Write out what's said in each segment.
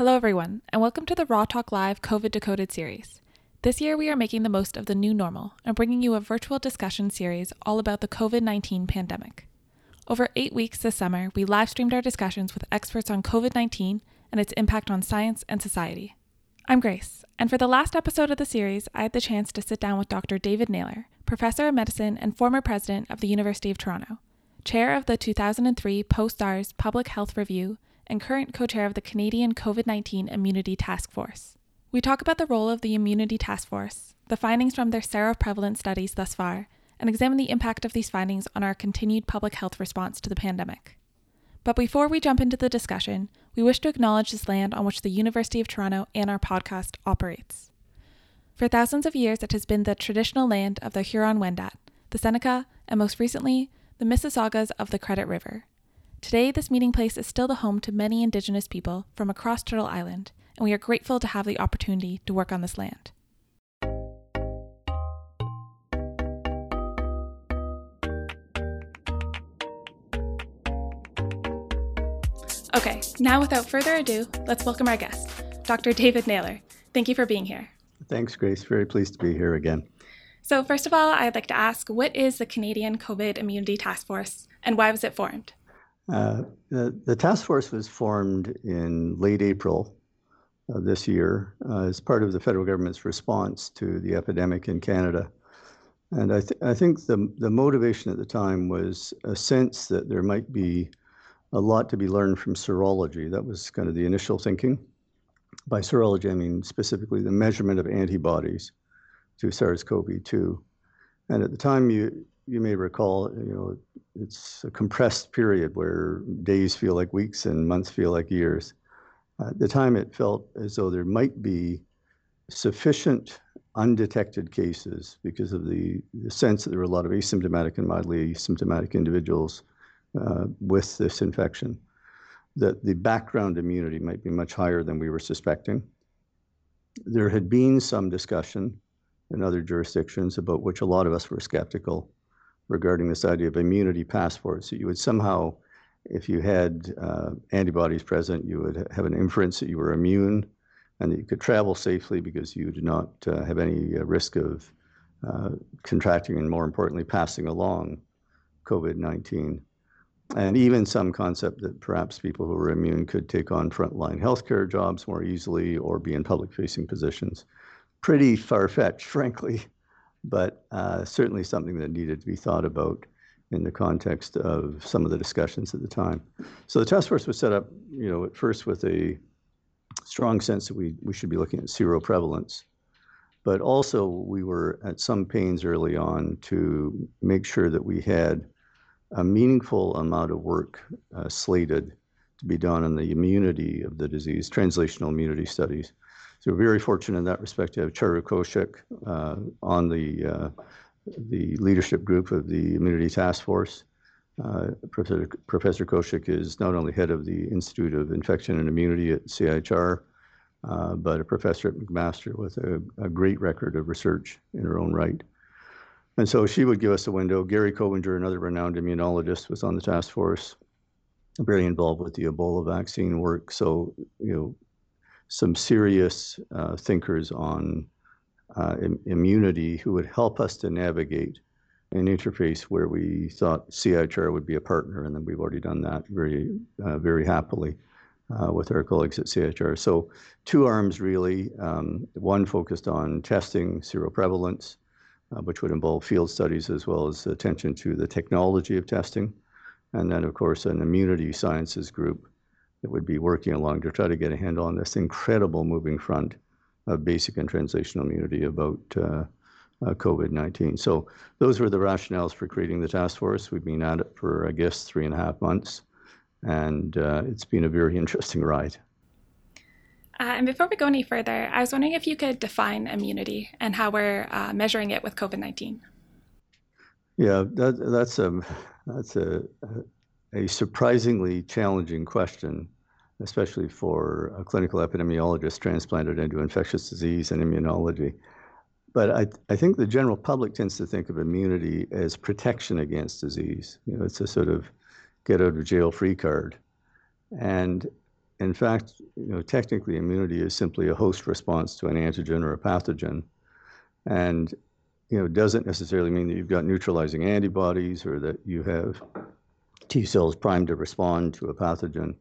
Hello, everyone, and welcome to the Raw Talk Live COVID Decoded series. This year, we are making the most of the new normal and bringing you a virtual discussion series all about the COVID 19 pandemic. Over eight weeks this summer, we live streamed our discussions with experts on COVID 19 and its impact on science and society. I'm Grace, and for the last episode of the series, I had the chance to sit down with Dr. David Naylor, professor of medicine and former president of the University of Toronto, chair of the 2003 PostSARS Public Health Review, and current co chair of the Canadian COVID 19 Immunity Task Force. We talk about the role of the Immunity Task Force, the findings from their seroprevalence studies thus far, and examine the impact of these findings on our continued public health response to the pandemic. But before we jump into the discussion, we wish to acknowledge this land on which the University of Toronto and our podcast operates. For thousands of years, it has been the traditional land of the Huron Wendat, the Seneca, and most recently, the Mississaugas of the Credit River. Today, this meeting place is still the home to many Indigenous people from across Turtle Island, and we are grateful to have the opportunity to work on this land. Okay, now without further ado, let's welcome our guest, Dr. David Naylor. Thank you for being here. Thanks, Grace. Very pleased to be here again. So, first of all, I'd like to ask what is the Canadian COVID Immunity Task Force and why was it formed? Uh, the, the, task force was formed in late April of this year uh, as part of the federal government's response to the epidemic in Canada. And I, th- I think the, the motivation at the time was a sense that there might be a lot to be learned from serology. That was kind of the initial thinking. By serology, I mean specifically the measurement of antibodies to SARS-CoV-2. And at the time, you you may recall, you know, it's a compressed period where days feel like weeks and months feel like years. At the time, it felt as though there might be sufficient undetected cases because of the, the sense that there were a lot of asymptomatic and mildly symptomatic individuals uh, with this infection, that the background immunity might be much higher than we were suspecting. There had been some discussion in other jurisdictions about which a lot of us were skeptical regarding this idea of immunity passports, that you would somehow, if you had uh, antibodies present, you would have an inference that you were immune and that you could travel safely because you did not uh, have any uh, risk of uh, contracting and, more importantly, passing along COVID 19 and even some concept that perhaps people who are immune could take on frontline healthcare jobs more easily or be in public facing positions. Pretty far fetched, frankly, but uh, certainly something that needed to be thought about in the context of some of the discussions at the time. So the task force was set up, you know, at first with a strong sense that we, we should be looking at seroprevalence. But also, we were at some pains early on to make sure that we had a meaningful amount of work uh, slated to be done on the immunity of the disease, translational immunity studies. So we're very fortunate in that respect to have Charu Kaushic uh, on the uh, the leadership group of the Immunity Task Force. Uh, Professor, Professor Kaushic is not only head of the Institute of Infection and Immunity at CIHR, uh, but a professor at McMaster with a, a great record of research in her own right. And so she would give us a window. Gary Kobinger, another renowned immunologist, was on the task force, very involved with the Ebola vaccine work. So, you know, some serious uh, thinkers on uh, Im- immunity who would help us to navigate an interface where we thought CIHR would be a partner, and then we've already done that very, uh, very happily uh, with our colleagues at CIHR. So, two arms really. Um, one focused on testing seroprevalence, uh, which would involve field studies as well as attention to the technology of testing. And then, of course, an immunity sciences group that would be working along to try to get a handle on this incredible moving front of basic and translational immunity about uh, uh, COVID 19. So, those were the rationales for creating the task force. We've been at it for, I guess, three and a half months, and uh, it's been a very interesting ride. Uh, and before we go any further, I was wondering if you could define immunity and how we're uh, measuring it with COVID 19. Yeah, that, that's a that's a, a surprisingly challenging question, especially for a clinical epidemiologist transplanted into infectious disease and immunology. But I, I think the general public tends to think of immunity as protection against disease. You know, it's a sort of get out of jail free card. And in fact, you know, technically immunity is simply a host response to an antigen or a pathogen. And, you know, doesn't necessarily mean that you've got neutralizing antibodies or that you have T cells primed to respond to a pathogen.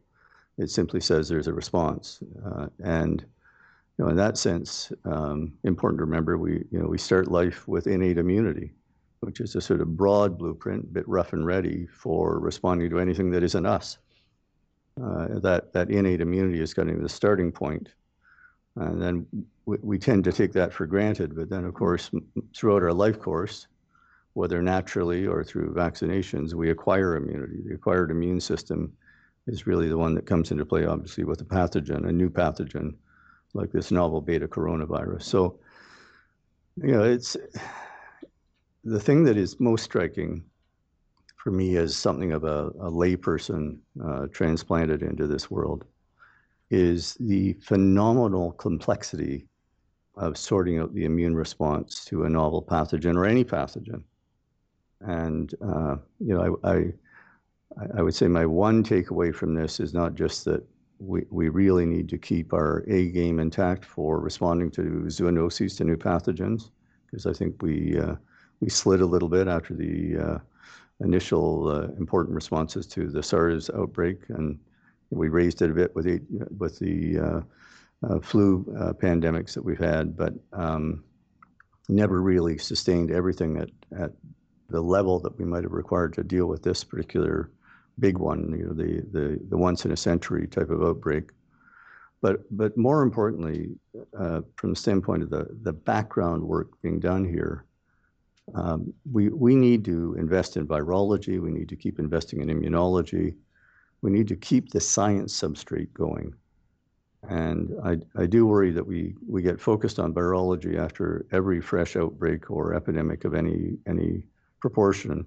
It simply says there's a response. Uh, and, you know, in that sense, um, important to remember, we, you know, we start life with innate immunity, which is a sort of broad blueprint, a bit rough and ready for responding to anything that isn't us. Uh, that, that innate immunity is kind of the starting point. And then we, we, tend to take that for granted. But then, of course, throughout our life course, whether naturally or through vaccinations, we acquire immunity. The acquired immune system is really the one that comes into play, obviously, with a pathogen, a new pathogen like this novel beta coronavirus. So, you know, it's the thing that is most striking for me as something of a, a layperson uh, transplanted into this world is the phenomenal complexity of sorting out the immune response to a novel pathogen or any pathogen. And uh, you know, I, I, I would say my one takeaway from this is not just that we, we really need to keep our A game intact for responding to zoonoses to new pathogens, because I think we uh, we slid a little bit after the uh, initial uh, important responses to the SARS outbreak, and we raised it a bit with the with the uh, uh, flu uh, pandemics that we've had, but um, never really sustained everything at at the level that we might have required to deal with this particular big one, you know, the the the once in a century type of outbreak. But but more importantly, uh, from the standpoint of the the background work being done here, um, we, we need to invest in virology. We need to keep investing in immunology. We need to keep the science substrate going. And I, I do worry that we, we get focused on virology after every fresh outbreak or epidemic of any, any proportion,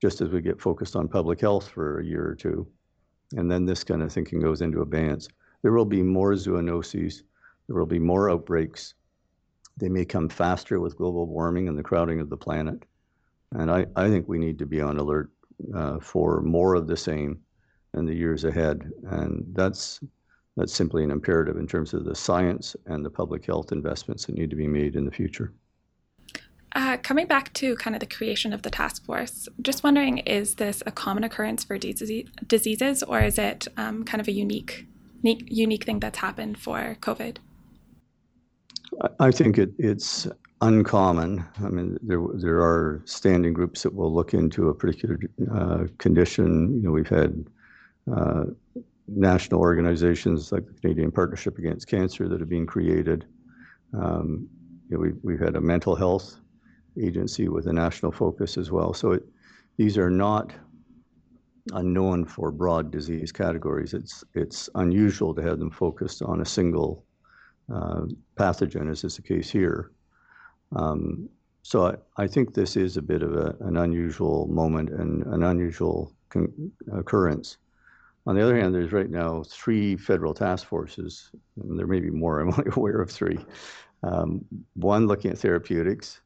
just as we get focused on public health for a year or two. And then this kind of thinking goes into abeyance. There will be more zoonoses, there will be more outbreaks, they may come faster with global warming and the crowding of the planet. And I, I think we need to be on alert uh, for more of the same in the years ahead. And that's, that's simply an imperative in terms of the science and the public health investments that need to be made in the future. Uh, coming back to kind of the creation of the task force, just wondering is this a common occurrence for disease, diseases or is it um, kind of a unique, unique, unique thing that's happened for COVID? I think it, it's uncommon. I mean, there there are standing groups that will look into a particular uh, condition. You know, we've had uh, national organizations like the Canadian Partnership Against Cancer that have been created. Um, you know, we've, we've had a mental health agency with a national focus as well. So it, these are not unknown for broad disease categories. It's it's unusual to have them focused on a single uh, pathogen, as is the case here. Um, so I, I, think this is a bit of a, an unusual moment and an unusual con- occurrence. On the other hand, there's right now three federal task forces, and there may be more, I'm only aware of three. Um, one looking at therapeutics,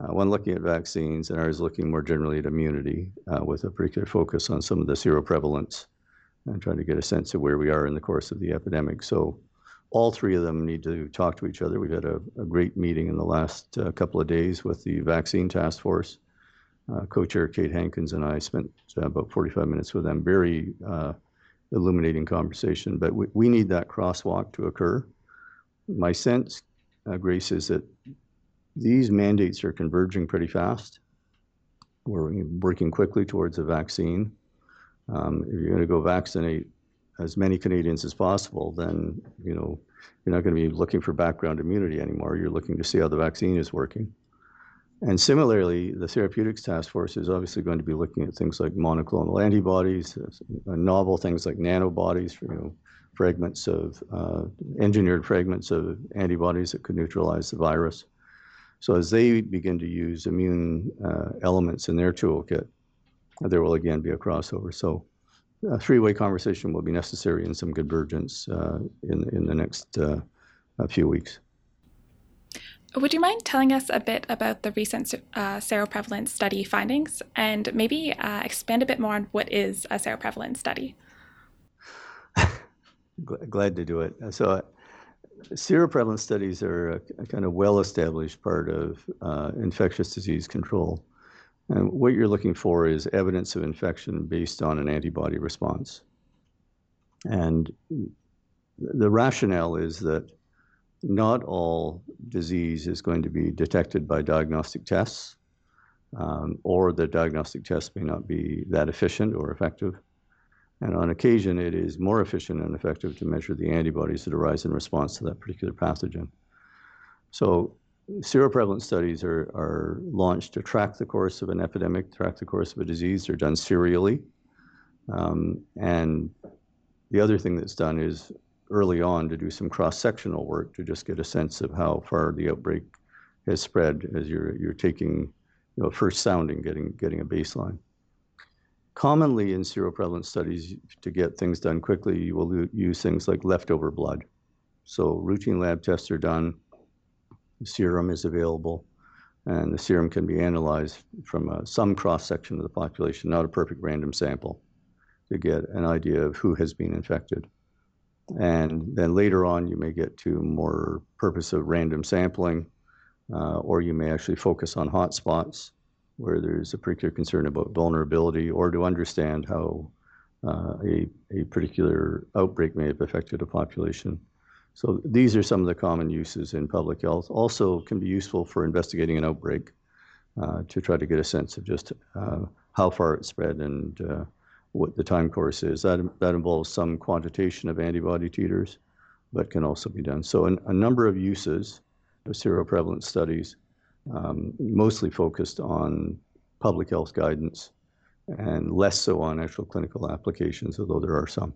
uh, one looking at vaccines, and ours looking more generally at immunity uh, with a particular focus on some of the seroprevalence and trying to get a sense of where we are in the course of the epidemic. So all three of them need to talk to each other. We've had a, a great meeting in the last uh, couple of days with the vaccine task force. Uh, co-chair Kate Hankins and I spent uh, about 45 minutes with them. Very uh, illuminating conversation. But we, we need that crosswalk to occur. My sense, Grace, is that these mandates are converging pretty fast. We're working quickly towards a vaccine. Um, if you're going to go vaccinate as many Canadians as possible, then you know you're not going to be looking for background immunity anymore. You're looking to see how the vaccine is working. And similarly, the therapeutics task force is obviously going to be looking at things like monoclonal antibodies, uh, novel things like nanobodies, you know, fragments of uh, engineered fragments of antibodies that could neutralize the virus. So as they begin to use immune uh, elements in their toolkit, there will again be a crossover. So a three-way conversation will be necessary and some convergence uh, in in the next uh, few weeks. Would you mind telling us a bit about the recent uh, seroprevalence study findings and maybe uh, expand a bit more on what is a seroprevalence study? glad to do it. So, uh, seroprevalence studies are a, a kind of well established part of uh, infectious disease control. And what you're looking for is evidence of infection based on an antibody response. And the rationale is that not all disease is going to be detected by diagnostic tests, um, or the diagnostic tests may not be that efficient or effective. And on occasion, it is more efficient and effective to measure the antibodies that arise in response to that particular pathogen. So, seroprevalence studies are, are launched to track the course of an epidemic, track the course of a disease. They're done serially. Um, and the other thing that's done is early on to do some cross-sectional work to just get a sense of how far the outbreak has spread as you're you're taking you know first sounding getting getting a baseline commonly in seroprevalence studies to get things done quickly you will use things like leftover blood. So routine lab tests are done serum is available and the serum can be analyzed from a, some cross section of the population not a perfect random sample to get an idea of who has been infected. And then later on, you may get to more purpose of random sampling, uh, or you may actually focus on hotspots where there's a particular concern about vulnerability or to understand how uh, a, a particular outbreak may have affected a population. So these are some of the common uses in public health. Also can be useful for investigating an outbreak uh, to try to get a sense of just uh, how far it spread and uh, what the time course is. That, that involves some quantitation of antibody titers, but can also be done. So an, a number of uses of seroprevalence studies, um, mostly focused on public health guidance and less so on actual clinical applications, although there are some.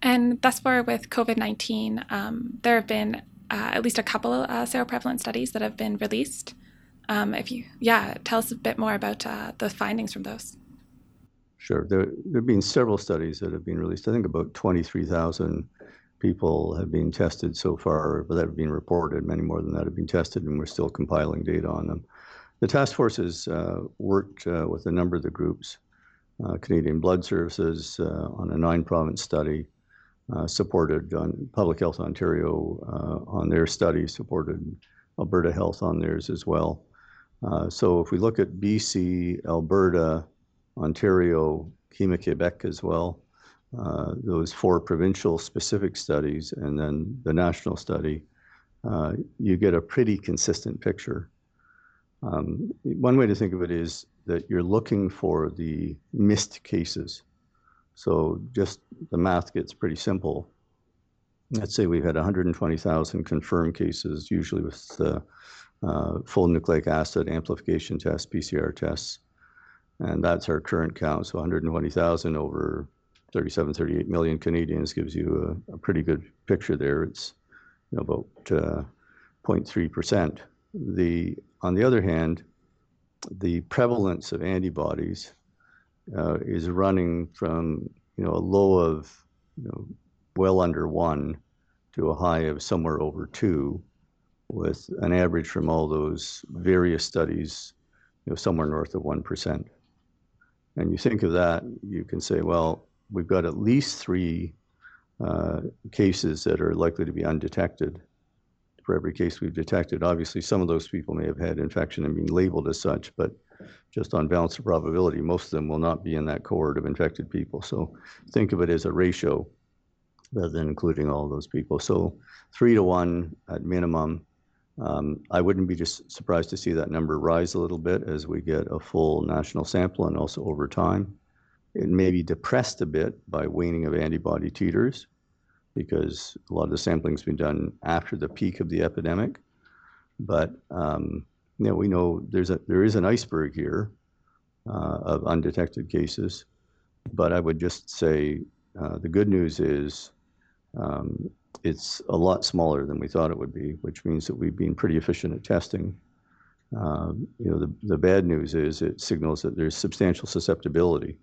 And thus far with COVID 19, um, there have been uh, at least a couple of uh, seroprevalence studies that have been released. Um, if you, yeah, tell us a bit more about uh, the findings from those. Sure. There, there have been several studies that have been released. I think about 23,000 people have been tested so far, but that have been reported. Many more than that have been tested, and we're still compiling data on them. The task force has uh, worked uh, with a number of the groups. Uh, Canadian Blood Services uh, on a nine province study, uh, supported on Public Health Ontario uh, on their study, supported Alberta Health on theirs as well. so if we look at BC, Alberta, Ontario, Quebec as well. Uh, those four provincial specific studies and then the national study, uh, you get a pretty consistent picture. Um, one way to think of it is that you're looking for the missed cases. So just the math gets pretty simple. Let's say we've had 120,000 confirmed cases, usually with uh, full nucleic acid amplification tests, PCR tests and that's our current count. So 120,000 over 37, 38 million Canadians gives you a, a pretty good picture there. It's you know, about uh, 0.3%. The, on the other hand, the prevalence of antibodies uh, is running from you know a low of you know well under one to a high of somewhere over two, with an average from all those various studies you know somewhere north of one percent and you think of that, you can say, well, we've got at least three uh, cases that are likely to be undetected for every case we've detected. Obviously, some of those people may have had infection and been labeled as such, but just on balance of probability, most of them will not be in that cohort of infected people. So think of it as a ratio rather than including all those people. So three to one at minimum um, I wouldn't be just surprised to see that number rise a little bit as we get a full national sample and also over time. It may be depressed a bit by waning of antibody titers because a lot of the sampling has been done after the peak of the epidemic. But um, you know, we know there's a, there is an iceberg here uh, of undetected cases. But I would just say uh, the good news is um, it's a lot smaller than we thought it would be, which means that we've been pretty efficient at testing. Uh, you know, the, the bad news is it signals that there's substantial susceptibility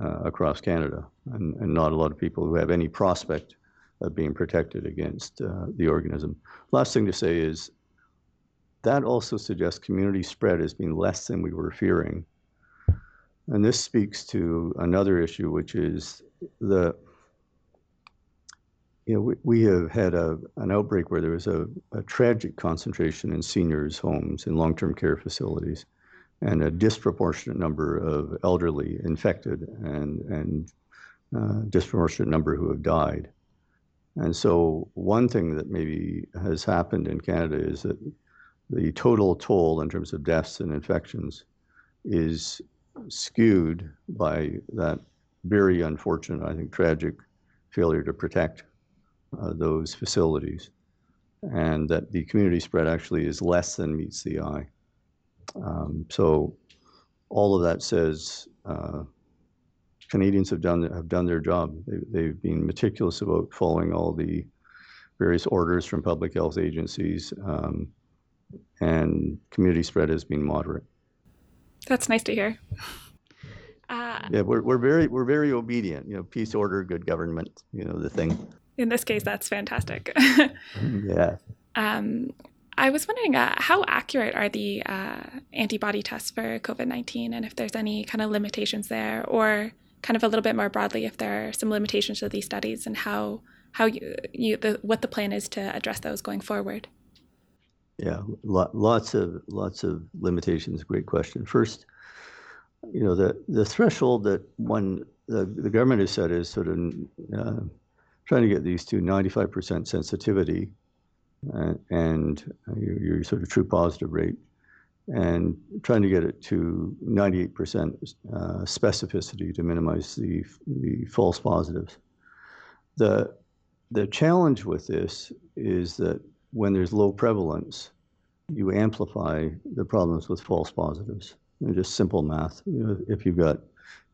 uh, across Canada, and, and not a lot of people who have any prospect of being protected against uh, the organism. Last thing to say is that also suggests community spread has been less than we were fearing. And this speaks to another issue, which is the you know, we, we have had a, an outbreak where there was a, a tragic concentration in seniors' homes in long-term care facilities and a disproportionate number of elderly infected and, and uh, disproportionate number who have died. And so one thing that maybe has happened in Canada is that the total toll in terms of deaths and infections is skewed by that very unfortunate, I think, tragic failure to protect uh, those facilities, and that the community spread actually is less than meets the eye. Um, so, all of that says uh, Canadians have done have done their job. They, they've been meticulous about following all the various orders from public health agencies, um, and community spread has been moderate. That's nice to hear. Uh, yeah, we're, we're very we're very obedient. You know, peace, order, good government. You know the thing. In this case, that's fantastic. yeah. Um, I was wondering uh, how accurate are the uh, antibody tests for COVID 19 and if there's any kind of limitations there, or kind of a little bit more broadly, if there are some limitations to these studies and how, how you, you the, what the plan is to address those going forward. Yeah, lots of lots of limitations. Great question. First, you know the the threshold that one the, the government has set is sort of uh, trying to get these to 95% sensitivity and, your, your, sort of true positive rate, and trying to get it to 98% uh, specificity to minimize the, the false positives. The, the challenge with this is that when there's low prevalence, you amplify the problems with false positives. And just simple math. You know, if you've got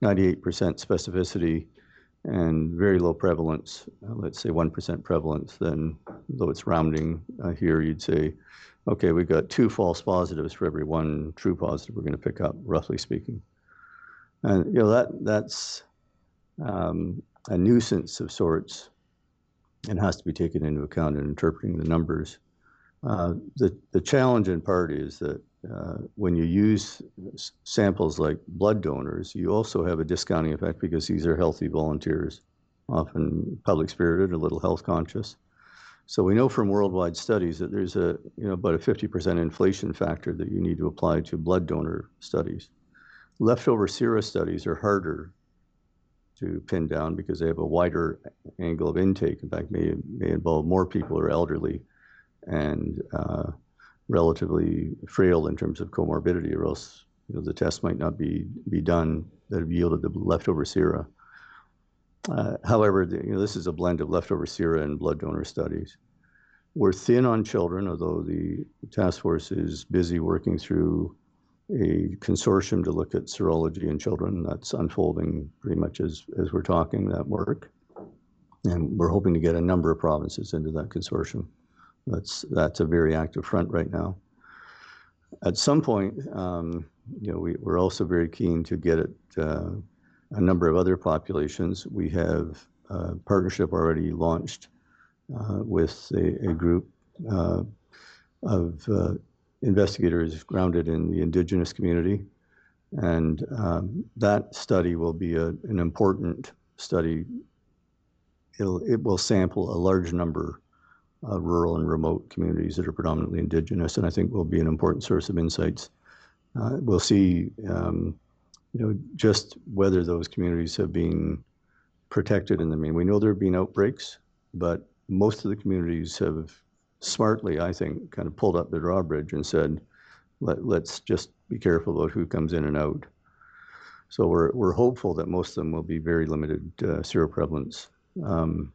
98% specificity, and very low prevalence, uh, let's say 1% prevalence, then though it's rounding uh, here, you'd say, okay, we've got two false positives for every one true positive we're going to pick up, roughly speaking. And you know that that's um, a nuisance of sorts, and has to be taken into account in interpreting the numbers. Uh, the the challenge in part is that uh, when you use samples like blood donors, you also have a discounting effect because these are healthy volunteers, often public spirited, a little health conscious. So we know from worldwide studies that there's a you know about a 50% inflation factor that you need to apply to blood donor studies. Leftover sera studies are harder to pin down because they have a wider angle of intake. In fact, may may involve more people are elderly and uh, relatively frail in terms of comorbidity, or else you know, the test might not be, be done that have yielded the leftover sera. Uh, however, you know, this is a blend of leftover sera and blood donor studies. We're thin on children, although the task force is busy working through a consortium to look at serology in children. That's unfolding pretty much as, as we're talking, that work. And we're hoping to get a number of provinces into that consortium. That's that's a very active front right now. At some point, um, you know, we, we're also very keen to get at uh, a number of other populations. We have a partnership already launched uh, with a, a group uh, of uh, investigators grounded in the indigenous community. And um, that study will be a, an important study. It'll, it will sample a large number uh, rural and remote communities that are predominantly indigenous, and I think will be an important source of insights. Uh, we'll see, um, you know, just whether those communities have been protected in the main. We know there have been outbreaks, but most of the communities have smartly, I think, kind of pulled up the drawbridge and said, Let, us just be careful about who comes in and out. So we're, we're hopeful that most of them will be very limited uh, seroprevalence. Um,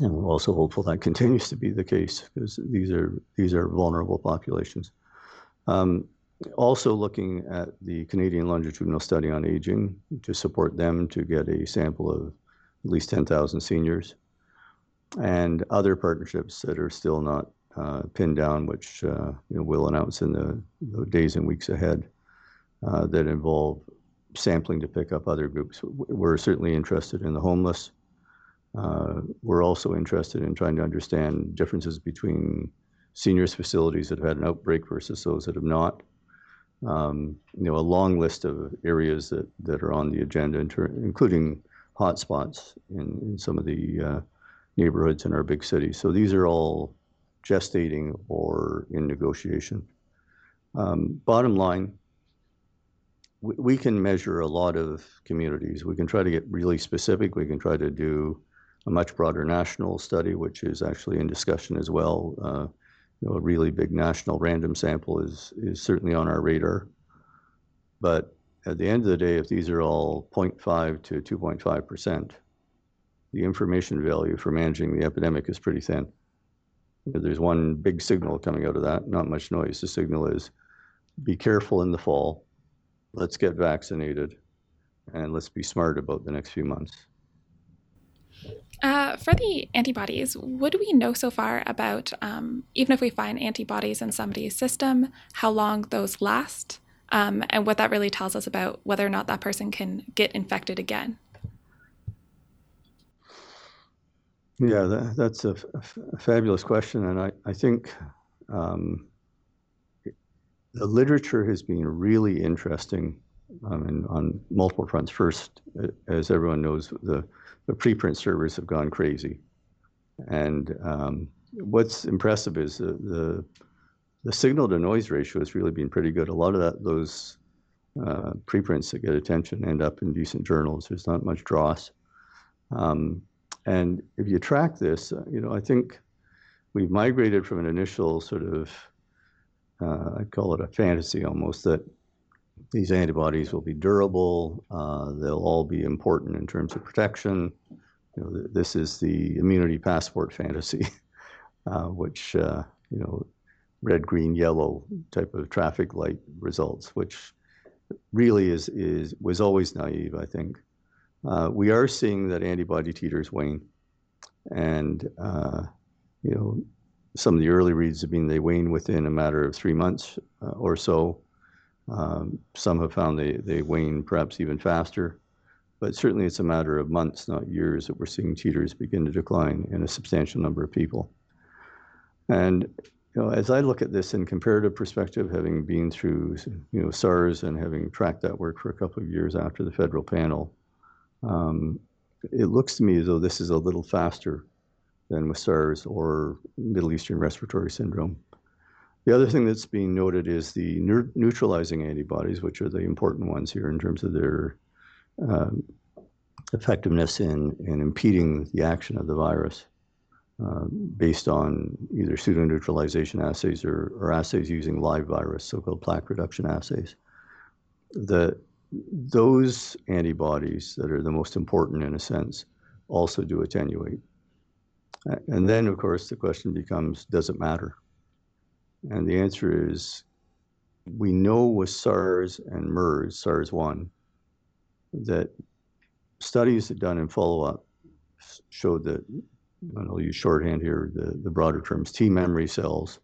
and we're also hopeful that continues to be the case because these are these are vulnerable populations. Um, also looking at the Canadian Longitudinal Study on Aging to support them to get a sample of at least 10,000 seniors and other partnerships that are still not uh, pinned down, which uh, you know, we'll announce in the, the days and weeks ahead uh, that involve sampling to pick up other groups. We're certainly interested in the homeless. Uh, we're also interested in trying to understand differences between seniors facilities that have had an outbreak versus those that have not. Um, you know, a long list of areas that, that are on the agenda, including hotspots in, in some of the uh, neighborhoods in our big cities. So these are all gestating or in negotiation. Um, bottom line, we, we can measure a lot of communities. We can try to get really specific. We can try to do a much broader national study, which is actually in discussion as well. Uh, you know, a really big national random sample is is certainly on our radar. But at the end of the day, if these are all 0.5 to 2.5 percent, the information value for managing the epidemic is pretty thin. There's one big signal coming out of that, not much noise. The signal is be careful in the fall, let's get vaccinated, and let's be smart about the next few months. Uh, for the antibodies, what do we know so far about, um, even if we find antibodies in somebody's system, how long those last, um, and what that really tells us about whether or not that person can get infected again? Yeah, that, that's a, fabulous question. And I, I think um, the literature has been really interesting um, on multiple fronts. First, as everyone knows, the, the preprint servers have gone crazy. And um, what's impressive is the, the, the signal to noise ratio has really been pretty good. A lot of that, those uh, preprints that get attention end up in decent journals. There's not much dross. Um, and if you track this, uh, you know, I think we've migrated from an initial sort of uh, I'd call it a fantasy almost that these antibodies will be durable. Uh, they'll all be important in terms of protection. You know, th- this is the immunity passport fantasy, uh, which uh, you know, red, green, yellow type of traffic light results, which really is is was always naive. I think uh, we are seeing that antibody titers wane, and uh, you know some of the early reads have been they wane within a matter of three months uh, or so. Um, some have found they, they wane perhaps even faster, but certainly it's a matter of months, not years, that we're seeing titers begin to decline in a substantial number of people. And you know, as I look at this in comparative perspective, having been through you know SARS and having tracked that work for a couple of years after the federal panel, um, it looks to me as though this is a little faster than with SARS or Middle Eastern respiratory syndrome. The other thing that's being noted is the neutralizing antibodies, which are the important ones here in terms of their um, effectiveness in, in impeding the action of the virus uh, based on either pseudoneutralization assays or, or assays using live virus, so-called plaque reduction assays. The, those antibodies that are the most important in a sense also do attenuate. And then, of course, the question becomes does it matter? And the answer is we know with SARS and MERS, SARS 1, that studies that done in follow up showed that, and I'll use shorthand here, the, the broader terms, T memory cells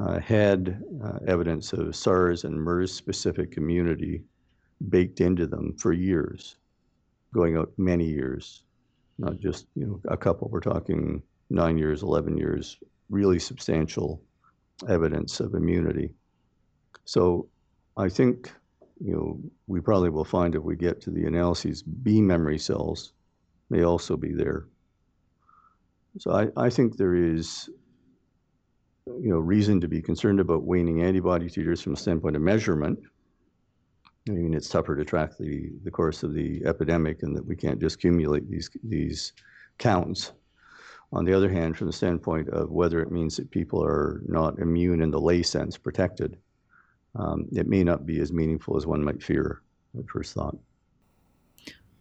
uh, had uh, evidence of SARS and MERS specific immunity baked into them for years, going out many years not just you know a couple. We're talking nine years, 11 years, really substantial evidence of immunity. So I think you know we probably will find if we get to the analyses, B memory cells may also be there. So I, I think there is you know reason to be concerned about waning antibody titers from the standpoint of measurement I mean, it's tougher to track the, the course of the epidemic and that we can't just accumulate these, these counts. On the other hand, from the standpoint of whether it means that people are not immune in the lay sense, protected, um, it may not be as meaningful as one might fear at first thought.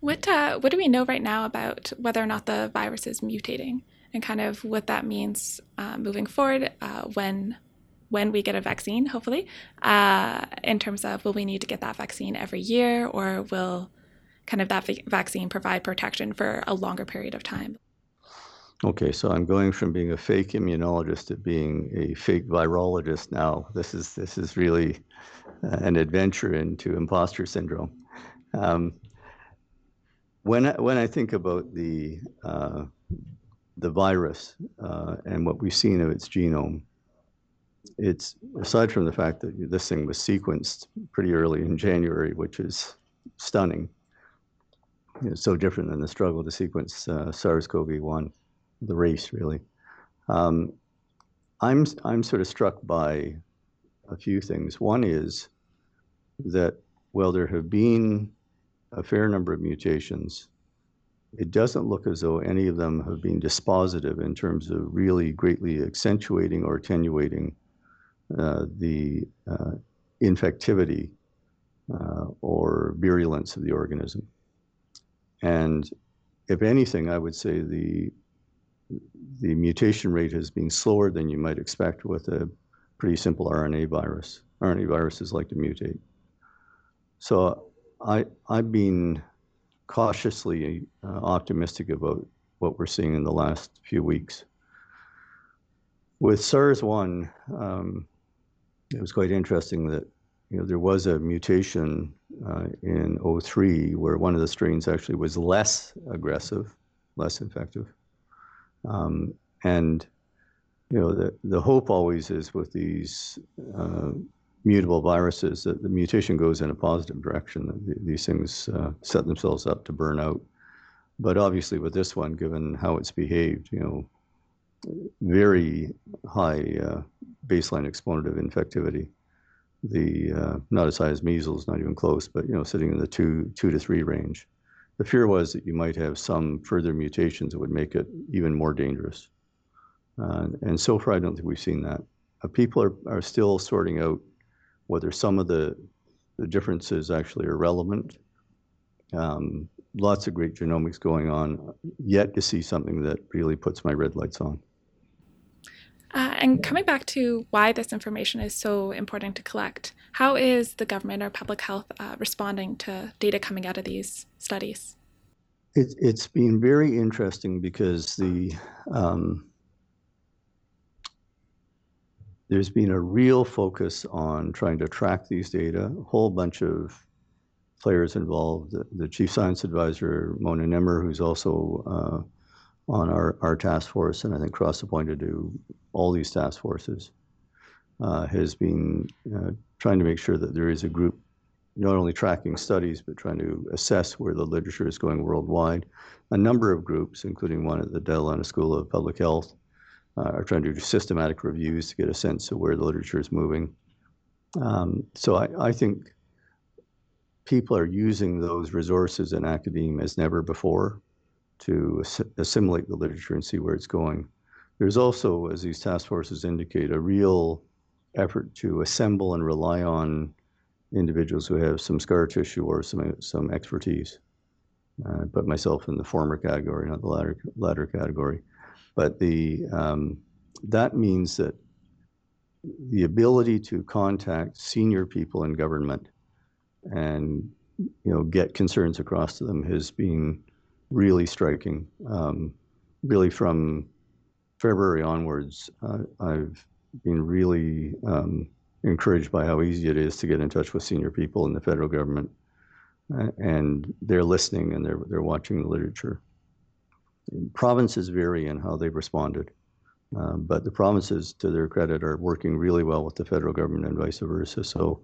What, uh, what do we know right now about whether or not the virus is mutating and kind of what that means uh, moving forward uh, when when we get a vaccine, hopefully, uh, in terms of will we need to get that vaccine every year or will kind of that vaccine provide protection for a longer period of time? Okay, so I'm going from being a fake immunologist to being a fake virologist now. This is this is really uh, an adventure into imposter syndrome. Um, when I, when I think about the uh, the virus uh, and what we've seen of its genome, it's aside from the fact that this thing was sequenced pretty early in January, which is stunning. It's so different than the struggle to sequence uh, SARS-CoV-1. The race, really. Um, I'm I'm sort of struck by a few things. One is that while there have been a fair number of mutations, it doesn't look as though any of them have been dispositive in terms of really greatly accentuating or attenuating uh, the uh, infectivity uh, or virulence of the organism. And if anything, I would say the the mutation rate has been slower than you might expect with a pretty simple RNA virus. RNA viruses like to mutate. So I, I've been cautiously uh, optimistic about what we're seeing in the last few weeks. With SARS-1, um, it was quite interesting that you know there was a mutation uh, in 03 where one of the strains actually was less aggressive, less infective. Um, and you know the the hope always is with these uh, mutable viruses that the mutation goes in a positive direction. These things uh, set themselves up to burn out. But obviously, with this one, given how it's behaved, you know, very high uh, baseline exponent infectivity. The uh, not as high as measles, not even close, but you know, sitting in the two two to three range. The fear was that you might have some further mutations that would make it even more dangerous. Uh, and so far, I don't think we've seen that. Uh, people are, are still sorting out whether some of the, the differences actually are relevant. Um, lots of great genomics going on, yet to see something that really puts my red lights on. Uh, and coming back to why this information is so important to collect, how is the government or public health uh, responding to data coming out of these studies? It, has been very interesting because the um, there's been a real focus on trying to track these data. A whole bunch of players involved. The, the chief science advisor, Mona Nemer, who's also uh, on our, our task force, and I think cross-appointed to all these task forces, uh, has been uh, trying to make sure that there is a group not only tracking studies, but trying to assess where the literature is going worldwide. A number of groups, including one at the Dalla Lana School of Public Health, uh, are trying to do systematic reviews to get a sense of where the literature is moving. Um, so I, I, think people are using those resources in academia as never before to assimilate the literature and see where it's going. There's also, as these task forces indicate, a real effort to assemble and rely on individuals who have some scar tissue or some some expertise. Uh, I put myself in the former category, not the latter latter category. But the um, that means that the ability to contact senior people in government and you know get concerns across to them has been really striking. Um, really, from February onwards, uh, I've been really um, encouraged by how easy it is to get in touch with senior people in the federal government, uh, and they're listening and they're they're watching the literature provinces vary in how they've responded. Uh, but the provinces, to their credit, are working really well with the federal government and vice versa. So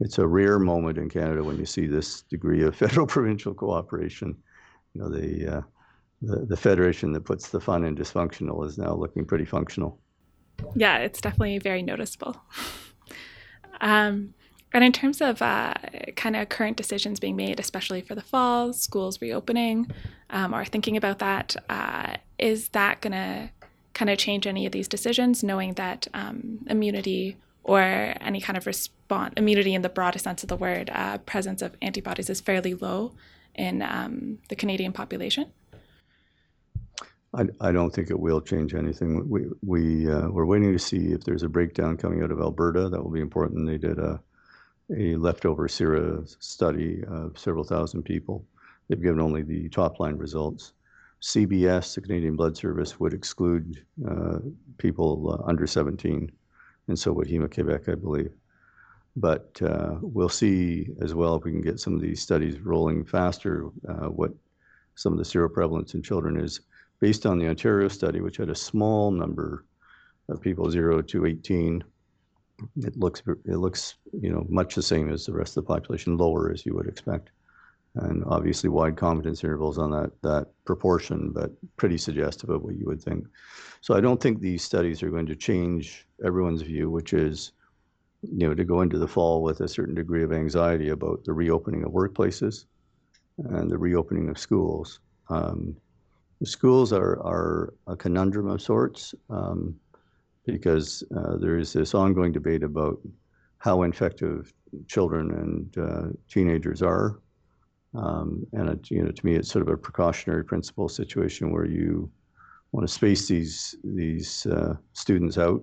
it's a rare moment in Canada when you see this degree of federal-provincial cooperation. You know, the, uh, the, the federation that puts the fun in dysfunctional is now looking pretty functional. Yeah, it's definitely very noticeable. um, and in terms of uh, kind of current decisions being made, especially for the fall, schools reopening, um, or thinking about that, uh, is that going to kind of change any of these decisions, knowing that um, immunity or any kind of response, immunity in the broadest sense of the word, uh, presence of antibodies is fairly low in um, the Canadian population? I, I, don't think it will change anything. We, we, uh, we're waiting to see if there's a breakdown coming out of Alberta. That will be important. They did a a leftover SERA study of several thousand people. They've given only the top line results. CBS, the Canadian Blood Service, would exclude uh, people uh, under 17, and so would Héma-Québec, I believe. But uh, we'll see as well if we can get some of these studies rolling faster, uh, what some of the seroprevalence in children is. Based on the Ontario study, which had a small number of people 0 to 18, it looks it looks you know much the same as the rest of the population, lower as you would expect. and obviously wide confidence intervals on that, that proportion, but pretty suggestive of what you would think. So I don't think these studies are going to change everyone's view, which is, you know, to go into the fall with a certain degree of anxiety about the reopening of workplaces and the reopening of schools. Um, the schools are, are a conundrum of sorts um, because uh, there is this ongoing debate about how infective children and uh, teenagers are um, and it, you know, to me, it's sort of a precautionary principle situation where you want to space these these uh, students out,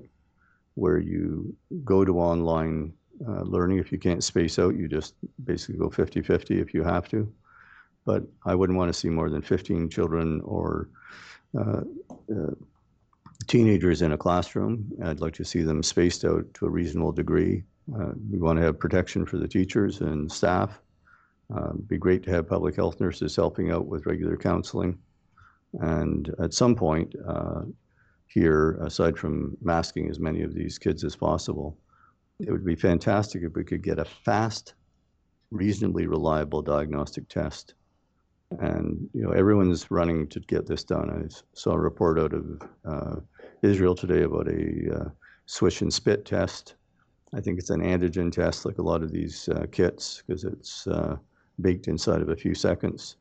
where you go to online uh, learning. If you can't space out, you just basically go 50-50 if you have to. But I wouldn't want to see more than 15 children or uh, uh, teenagers in a classroom. I'd like to see them spaced out to a reasonable degree. Uh, we want to have protection for the teachers and staff um, be great to have public health nurses helping out with regular counseling. And at some point uh, here, aside from masking as many of these kids as possible, it would be fantastic if we could get a fast, reasonably reliable diagnostic test. And you know, everyone's running to get this done. I saw a report out of uh, Israel today about a uh, swish and spit test. I think it's an antigen test, like a lot of these uh, kits, because it's uh, baked inside of a few seconds.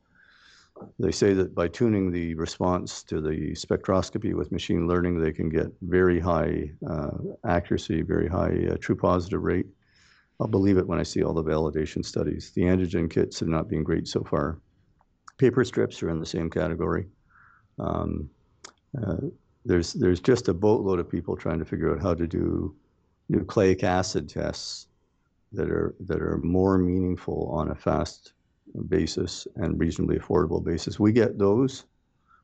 They say that by tuning the response to the spectroscopy with machine learning, they can get very high uh, accuracy, very high uh, true positive rate. I'll believe it when I see all the validation studies. The antigen kits have not been great so far. Paper strips are in the same category. Um, uh, there's there's just a boatload of people trying to figure out how to do nucleic acid tests that are that are more meaningful on a fast basis and reasonably affordable basis. We get those,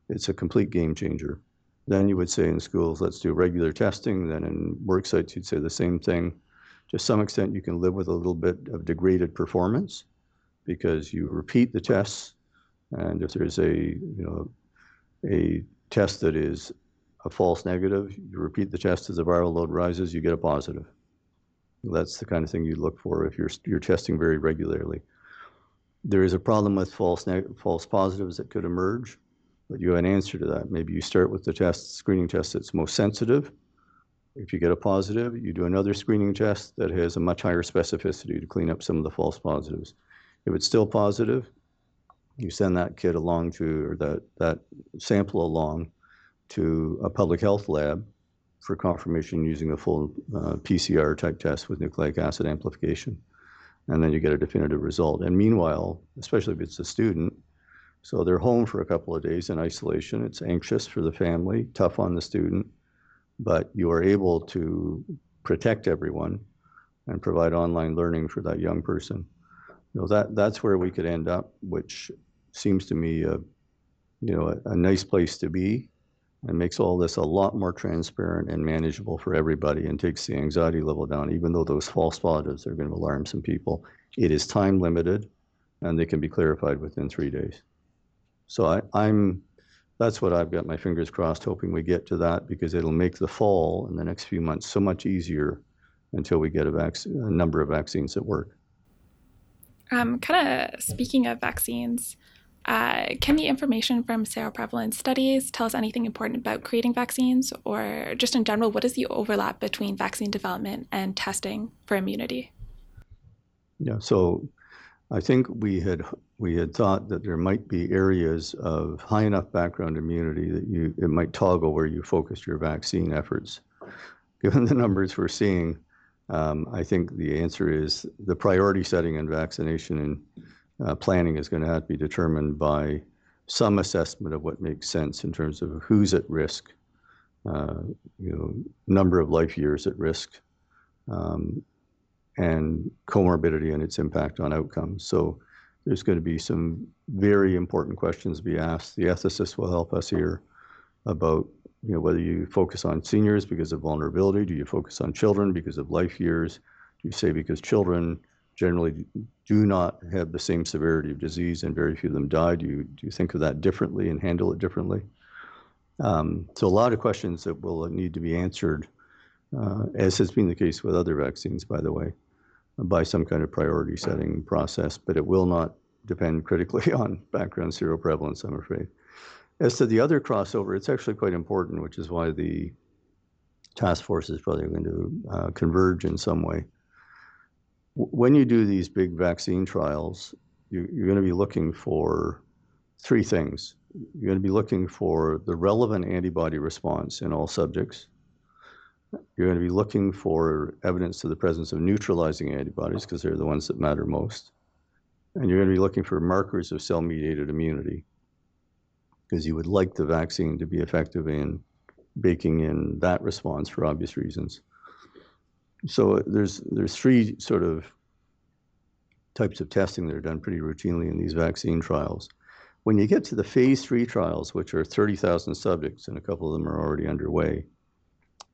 it's a complete game changer. Then you would say in schools, let's do regular testing. Then in work sites, you'd say the same thing. To some extent, you can live with a little bit of degraded performance because you repeat the tests, and if there's a you know a test that is a false negative, you repeat the test as the viral load rises, you get a positive. That's the kind of thing you look for if you're you're testing very regularly. There is a problem with false false positives that could emerge, but you have an answer to that. Maybe you start with the test screening test that's most sensitive. If you get a positive, you do another screening test that has a much higher specificity to clean up some of the false positives. If it's still positive, you send that kit along to or that that sample along to a public health lab for confirmation using a full uh, PCR type test with nucleic acid amplification. And then you get a definitive result. And meanwhile, especially if it's a student, so they're home for a couple of days in isolation. It's anxious for the family, tough on the student, but you are able to protect everyone and provide online learning for that young person. You know, that, that's where we could end up, which seems to me a, you know, a, a nice place to be and makes all this a lot more transparent and manageable for everybody and takes the anxiety level down, even though those false positives are going to alarm some people. It is time limited and they can be clarified within three days. So I, I'm that's what I've got my fingers crossed, hoping we get to that because it'll make the fall in the next few months so much easier until we get a, vac- a number of vaccines that work. Um, kind of speaking of vaccines, uh, can the information from seroprevalence studies tell us anything important about creating vaccines, or just in general, what is the overlap between vaccine development and testing for immunity? Yeah, so I think we had we had thought that there might be areas of high enough background immunity that you it might toggle where you focus your vaccine efforts. Given the numbers we're seeing, um, I think the answer is the priority setting and vaccination and uh, planning is going to have to be determined by some assessment of what makes sense in terms of who's at risk, uh, you know, number of life years at risk, um, and comorbidity and its impact on outcomes. So there's going to be some very important questions to be asked. The ethicists will help us here about you know whether you focus on seniors because of vulnerability, do you focus on children because of life years, do you say because children generally do not have the same severity of disease and very few of them die. Do you, do you think of that differently and handle it differently? Um, so a lot of questions that will need to be answered, uh, as has been the case with other vaccines, by the way, by some kind of priority setting process, but it will not depend critically on background seroprevalence, I'm afraid. As to the other crossover, it's actually quite important, which is why the task force is probably going to uh, converge in some way. When you do these big vaccine trials, you, you're going to be looking for three things. You're going to be looking for the relevant antibody response in all subjects. You're going to be looking for evidence of the presence of neutralizing antibodies because they're the ones that matter most. And you're going to be looking for markers of cell mediated immunity because you would like the vaccine to be effective in baking in that response for obvious reasons. So there's there's three sort of types of testing that are done pretty routinely in these vaccine trials. When you get to the phase three trials, which are 30,000 subjects, and a couple of them are already underway,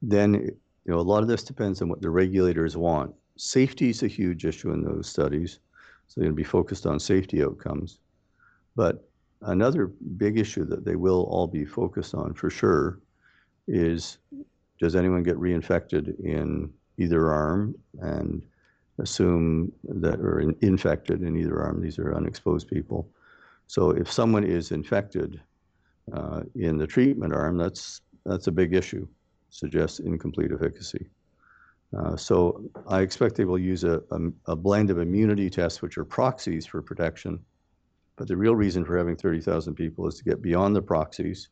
then you know a lot of this depends on what the regulators want. Safety is a huge issue in those studies, so they're going to be focused on safety outcomes. But another big issue that they will all be focused on for sure is does anyone get reinfected in either arm and assume that are in, infected in either arm. These are unexposed people. So if someone is infected uh, in the treatment arm that's that's a big issue suggests incomplete efficacy. Uh, so I expect they will use a, a, a blend of immunity tests, which are proxies for protection, but the real reason for having 30,000 people is to get beyond the proxies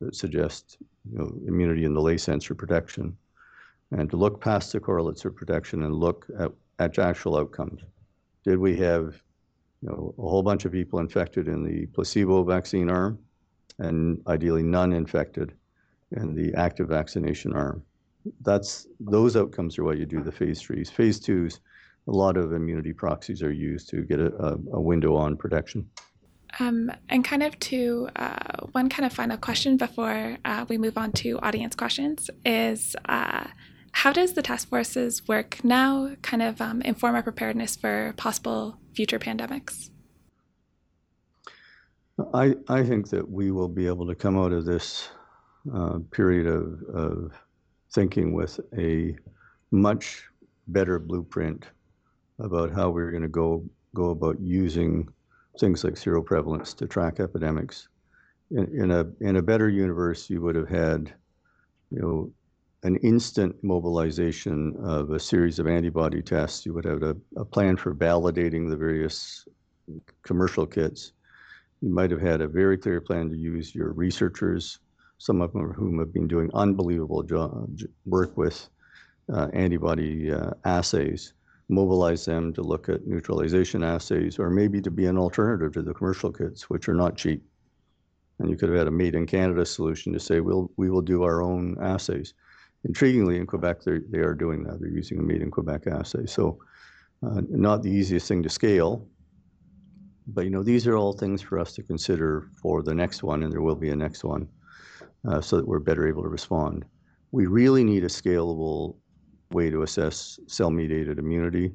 that suggest you know, immunity in the lay sense for protection, and to look past the correlates of protection and look at, at actual outcomes. Did we have you know, a whole bunch of people infected in the placebo vaccine arm, and ideally none infected in the active vaccination arm? That's those outcomes are why you do the phase threes. Phase twos a lot of immunity proxies are used to get a, a, a window on protection. Um, and kind of to uh, one kind of final question before uh, we move on to audience questions is uh, how does the task force's work now kind of um, inform our preparedness for possible future pandemics? I, I think that we will be able to come out of this uh, period of, of thinking with a much better blueprint about how we're going to go go about using things like zero seroprevalence to track epidemics. In, in a in a better universe, you would have had, you know, an instant mobilization of a series of antibody tests. You would have a, a plan for validating the various commercial kits. You might have had a very clear plan to use your researchers, some of whom have been doing unbelievable job, work with uh, antibody uh, assays mobilize them to look at neutralization assays or maybe to be an alternative to the commercial kits, which are not cheap. And you could have had a made in Canada solution to say, we'll, we will do our own assays. Intriguingly, in Quebec, they are doing that. They're using a made in Quebec assay. So, uh, not the easiest thing to scale. But you know, these are all things for us to consider for the next one, and there will be a next one, uh, so that we're better able to respond. We really need a scalable way to assess cell-mediated immunity.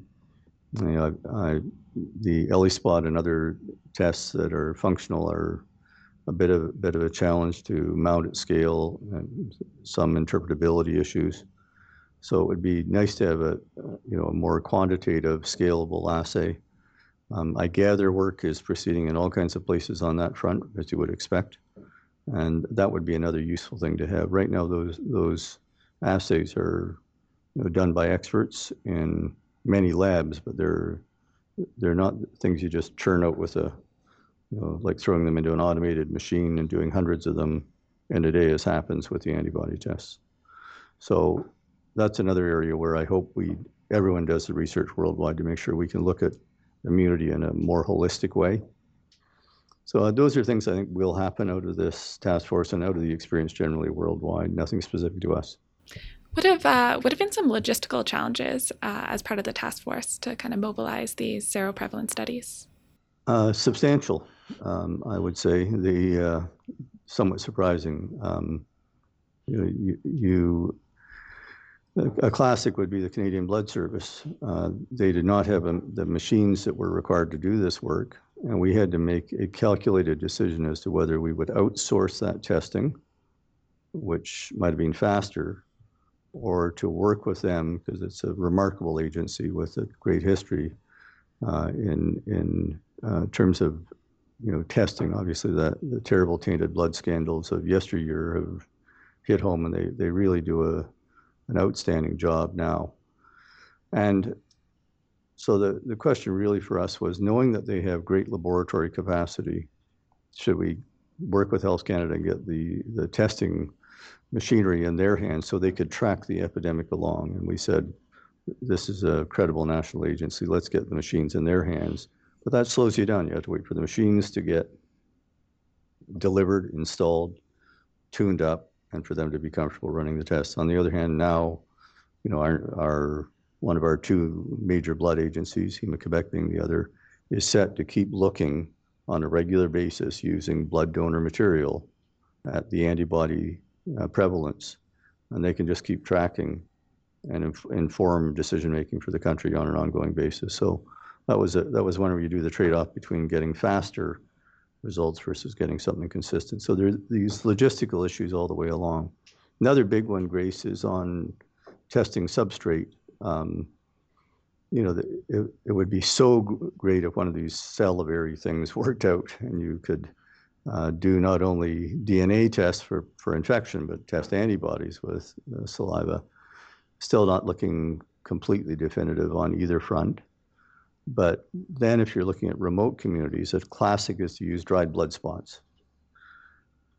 You know, I, the ELISpot and other tests that are functional are a bit of bit of a challenge to mount at scale and some interpretability issues. So it would be nice to have a you know a more quantitative, scalable assay. Um, I gather work is proceeding in all kinds of places on that front, as you would expect, and that would be another useful thing to have. Right now, those those assays are you know, done by experts in many labs, but they're they're not things you just churn out with a, you know, like throwing them into an automated machine and doing hundreds of them in a day, as happens with the antibody tests. So that's another area where I hope we everyone does the research worldwide to make sure we can look at immunity in a more holistic way. So uh, those are things I think will happen out of this task force and out of the experience generally worldwide. Nothing specific to us. What have uh, what have been some logistical challenges uh, as part of the task force to kind of mobilize these seroprevalence studies? Uh, substantial, um, I would say. The uh, somewhat surprising. Um, you, you, a classic would be the Canadian Blood Service. Uh, they did not have a, um, the machines that were required to do this work, and we had to make a calculated decision as to whether we would outsource that testing, which might have been faster or to work with them because it's a remarkable agency with a great history uh, in in uh, terms of you know testing. Obviously, that the terrible tainted blood scandals of yesteryear have hit home, and they they really do a an outstanding job now. And so the, the question really for us was knowing that they have great laboratory capacity, should we work with Health Canada and get the, the testing machinery in their hands so they could track the epidemic along? And we said, this is a credible national agency. Let's get the machines in their hands. But that slows you down. You have to wait for the machines to get delivered, installed, tuned up, and for them to be comfortable running the tests. On the other hand, now, you know, our, our one of our two major blood agencies, Héma-Québec being the other, is set to keep looking on a regular basis using blood donor material at the antibody uh, prevalence. And they can just keep tracking and inf- inform decision making for the country on an ongoing basis. So that was a, that was one where you do the trade off between getting faster results versus getting something consistent. So there are these logistical issues all the way along. Another big one, Grace, is on testing substrate um, you know, the, it, it would be so great if one of these salivary things worked out and you could uh, do not only DNA tests for, for infection, but test antibodies with uh, saliva. Still not looking completely definitive on either front. But then, if you're looking at remote communities, a classic is to use dried blood spots.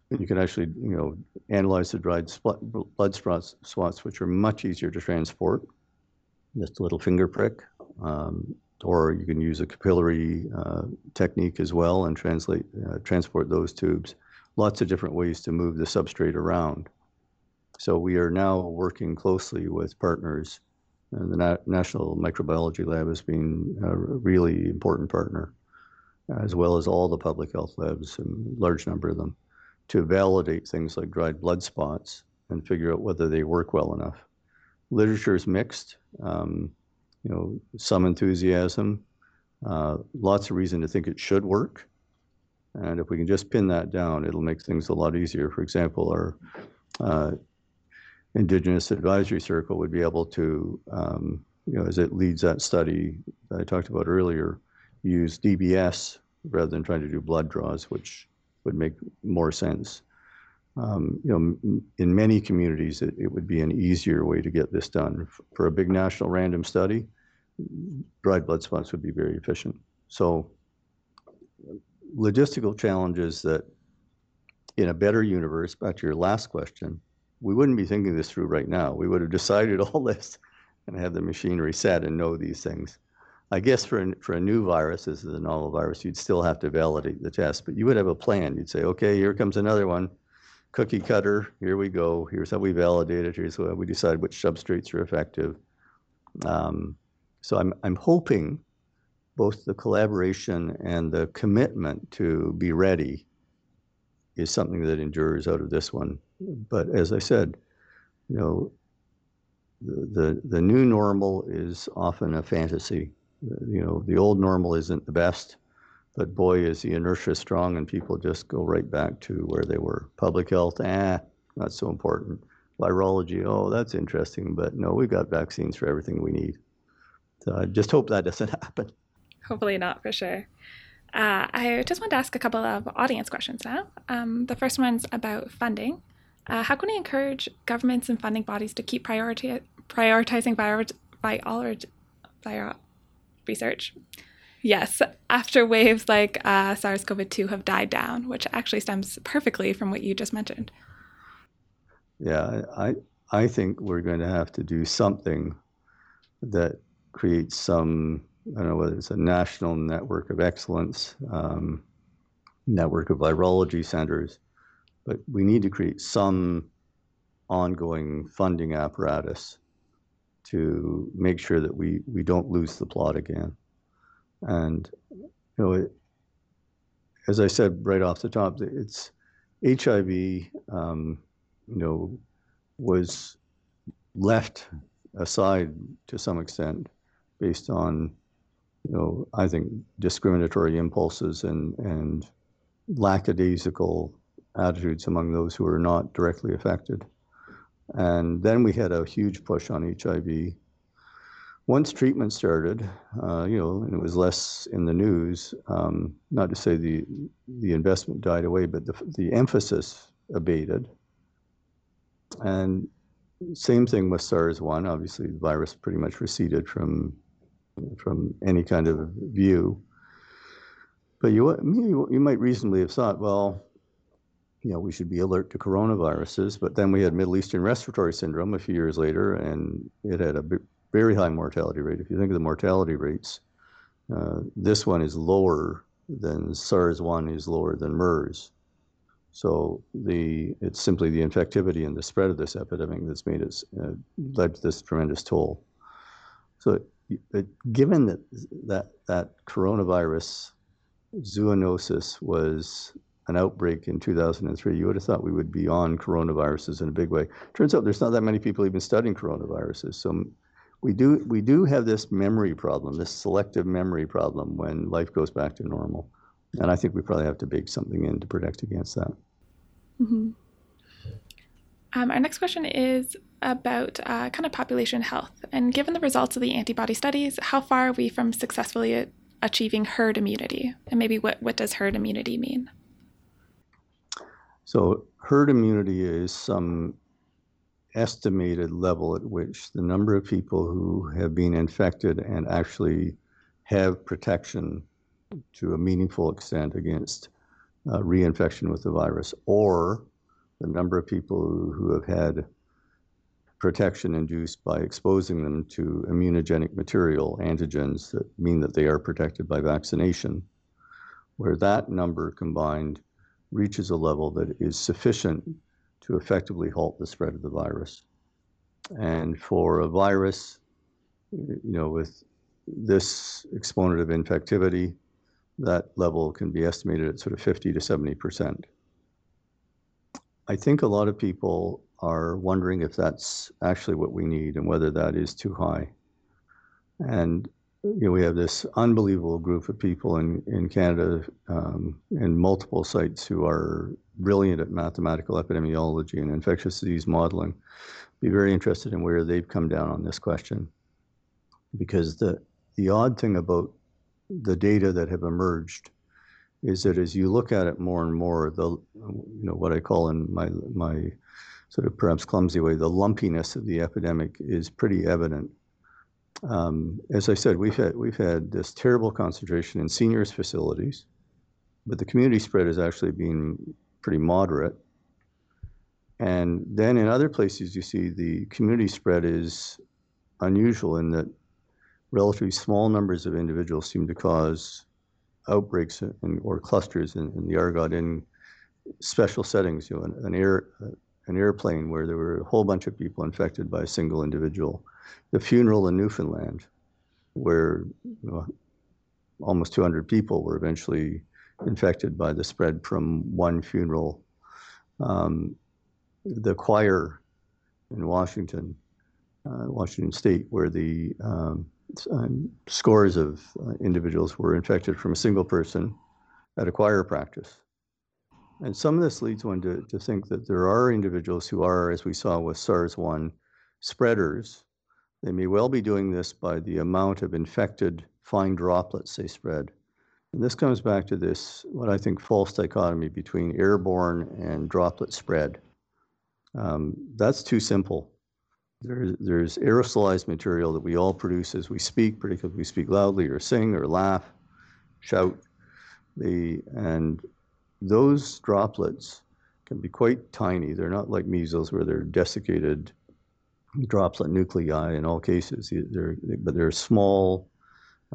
You can actually, you know, analyze the dried blood spots, spots, which are much easier to transport just a little finger prick. Um, or you can use a capillary uh, technique as well and translate, uh, transport those tubes. Lots of different ways to move the substrate around. So we are now working closely with partners. And the Na- National Microbiology Lab has been a really important partner, as well as all the public health labs, a large number of them, to validate things like dried blood spots and figure out whether they work well enough literature is mixed. Um, you know, some enthusiasm, uh, lots of reason to think it should work. And if we can just pin that down, it'll make things a lot easier. For example, our uh, Indigenous Advisory Circle would be able to, um, you know, as it leads that study that I talked about earlier, use DBS rather than trying to do blood draws, which would make more sense um, you know, in many communities, it, it, would be an easier way to get this done. For a big national random study, dried blood spots would be very efficient. So, logistical challenges that in a better universe, back to your last question, we wouldn't be thinking this through right now. We would have decided all this and have the machinery set and know these things. I guess for, an, for a new virus, this is a novel virus, you'd still have to validate the test, but you would have a plan. You'd say, okay, here comes another one cookie cutter. Here we go. Here's how we validate it. Here's how we decide which substrates are effective. Um, so I'm, I'm hoping both the collaboration and the commitment to be ready is something that endures out of this one. But as I said, you know, the, the, the new normal is often a fantasy. You know, the old normal isn't the best. But boy, is the inertia strong, and people just go right back to where they were. Public health, ah, not so important. Virology, oh, that's interesting, but no, we've got vaccines for everything we need. So I just hope that doesn't happen. Hopefully not, for sure. Uh, I just want to ask a couple of audience questions now. Um, the first one's about funding. Uh, how can we encourage governments and funding bodies to keep priority- prioritizing biology, bio research? Yes, after waves like uh, SARS CoV 2 have died down, which actually stems perfectly from what you just mentioned. Yeah, I, I think we're going to have to do something that creates some, I don't know whether it's a national network of excellence, um, network of virology centers, but we need to create some ongoing funding apparatus to make sure that we, we don't lose the plot again. And you know, it, as I said right off the top, it's HIV. Um, you know, was left aside to some extent based on, you know, I think discriminatory impulses and and lackadaisical attitudes among those who are not directly affected. And then we had a huge push on HIV once treatment started, uh, you know, and it was less in the news. Um, not to say the the investment died away, but the the emphasis abated. And same thing with SARS one. Obviously, the virus pretty much receded from from any kind of view. But you you might reasonably have thought, well, you know, we should be alert to coronaviruses. But then we had Middle Eastern respiratory syndrome a few years later, and it had a very high mortality rate. If you think of the mortality rates, uh, this one is lower than SARS-1 is lower than MERS. So the it's simply the infectivity and the spread of this epidemic that's made it uh, led to this tremendous toll. So it, given that that that coronavirus zoonosis was an outbreak in 2003, you would have thought we would be on coronaviruses in a big way. Turns out there's not that many people even studying coronaviruses. So we do we do have this memory problem, this selective memory problem when life goes back to normal, and I think we probably have to bake something in to protect against that. Mm-hmm. Um, our next question is about uh, kind of population health, and given the results of the antibody studies, how far are we from successfully achieving herd immunity, and maybe what what does herd immunity mean? So herd immunity is some estimated level at which the number of people who have been infected and actually have protection to a meaningful extent against uh, reinfection with the virus, or the number of people who have had protection induced by exposing them to immunogenic material, antigens that mean that they are protected by vaccination, where that number combined reaches a level that is sufficient to effectively halt the spread of the virus. And for a virus, you know, with this exponent of infectivity, that level can be estimated at sort of 50 to 70 percent. I think a lot of people are wondering if that's actually what we need and whether that is too high. And you know, we have this unbelievable group of people in, in Canada um, in multiple sites who are brilliant at mathematical epidemiology and infectious disease modeling. Be very interested in where they've come down on this question. Because the, the odd thing about the data that have emerged is that as you look at it more and more, the you know what I call in my my sort of perhaps clumsy way, the lumpiness of the epidemic is pretty evident um, as I said, we've had we've had this terrible concentration in seniors facilities, but the community spread has actually been pretty moderate. And then in other places, you see the community spread is unusual in that relatively small numbers of individuals seem to cause outbreaks in, or clusters in, in, the Argot in special settings. You know, an, an air an airplane where there were a whole bunch of people infected by a single individual the funeral in Newfoundland, where you know, almost 200 people were eventually infected by the spread from one funeral. Um, the choir in Washington, uh, Washington State, where the um, um, scores of uh, individuals were infected from a single person at a choir practice. And some of this leads one to, to think that there are individuals who are, as we saw with SARS 1, spreaders they may well be doing this by the amount of infected fine droplets they spread. And this comes back to this, what I think, false dichotomy between airborne and droplet spread. Um, that's too simple. There, there's aerosolized material that we all produce as we speak, particularly if we speak loudly or sing or laugh, shout. The, and those droplets can be quite tiny. They're not like measles where they're desiccated droplet nuclei in all cases, they're, but they're small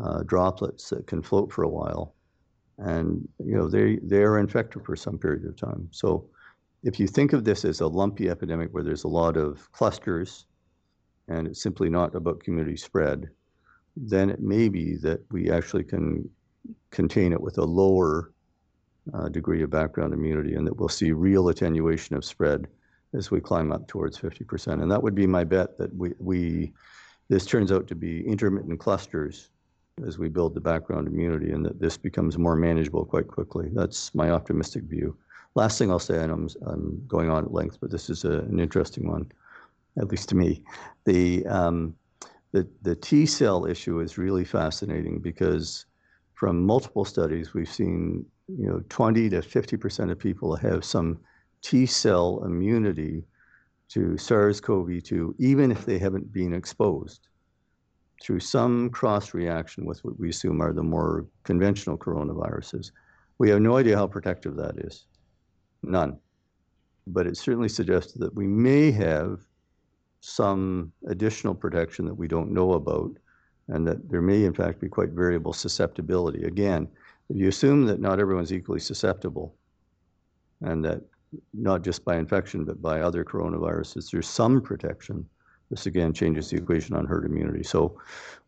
uh, droplets that can float for a while, and you know they they are infected for some period of time. So, if you think of this as a lumpy epidemic where there's a lot of clusters, and it's simply not about community spread, then it may be that we actually can contain it with a lower uh, degree of background immunity, and that we'll see real attenuation of spread as we climb up towards 50%. And that would be my bet that we, we this turns out to be intermittent clusters as we build the background immunity and that this becomes more manageable quite quickly. That's my optimistic view. Last thing I'll say, and I'm, I'm going on at length, but this is a, an interesting one, at least to me. The, um, the, the T cell issue is really fascinating because from multiple studies, we've seen you know 20 to 50 percent of people have some T cell immunity to SARS-CoV-2, even if they haven't been exposed through some cross reaction with what we assume are the more conventional coronaviruses. We have no idea how protective that is. None. But it certainly suggests that we may have some additional protection that we don't know about, and that there may, in fact, be quite variable susceptibility. Again, if you assume that not everyone's equally susceptible, and that not just by infection, but by other coronaviruses, there's some protection. This again changes the equation on herd immunity. So